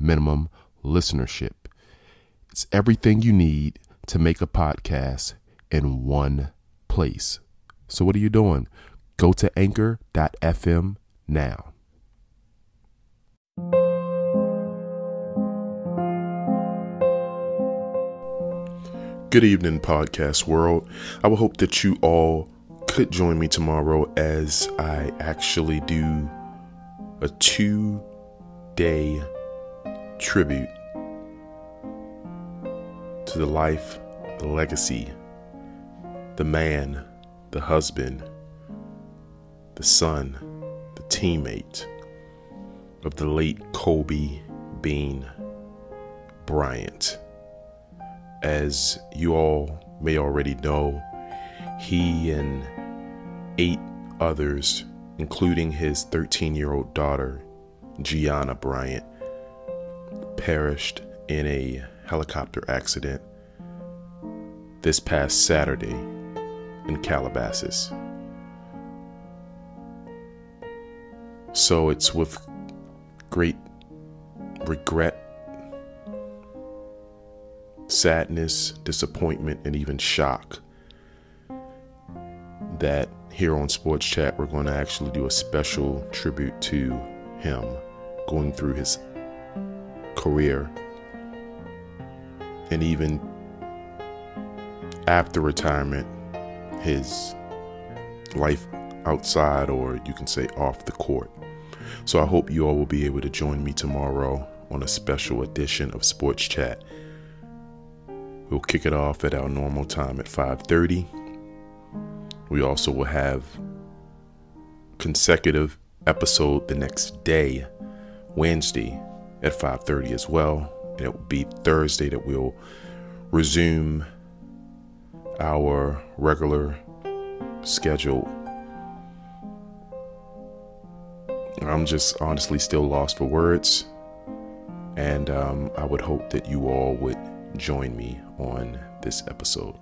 minimum listenership. It's everything you need to make a podcast in one place. So, what are you doing? Go to anchor.fm now. Good evening, podcast world. I would hope that you all could join me tomorrow as I actually do a two day tribute to the life, the legacy, the man, the husband, the son, the teammate of the late Kobe Bean Bryant. As you all may already know, he and eight others, including his 13 year old daughter, Gianna Bryant, perished in a helicopter accident this past Saturday in Calabasas. So it's with great regret, sadness, disappointment, and even shock that here on Sports Chat, we're going to actually do a special tribute to him going through his career and even after retirement, his life outside, or you can say off the court. So I hope you all will be able to join me tomorrow on a special edition of Sports Chat. We'll kick it off at our normal time at 5:30. We also will have consecutive episode the next day, Wednesday at 5:30 as well, and it will be Thursday that we'll resume our regular schedule. I'm just honestly still lost for words, and um, I would hope that you all would join me on this episode.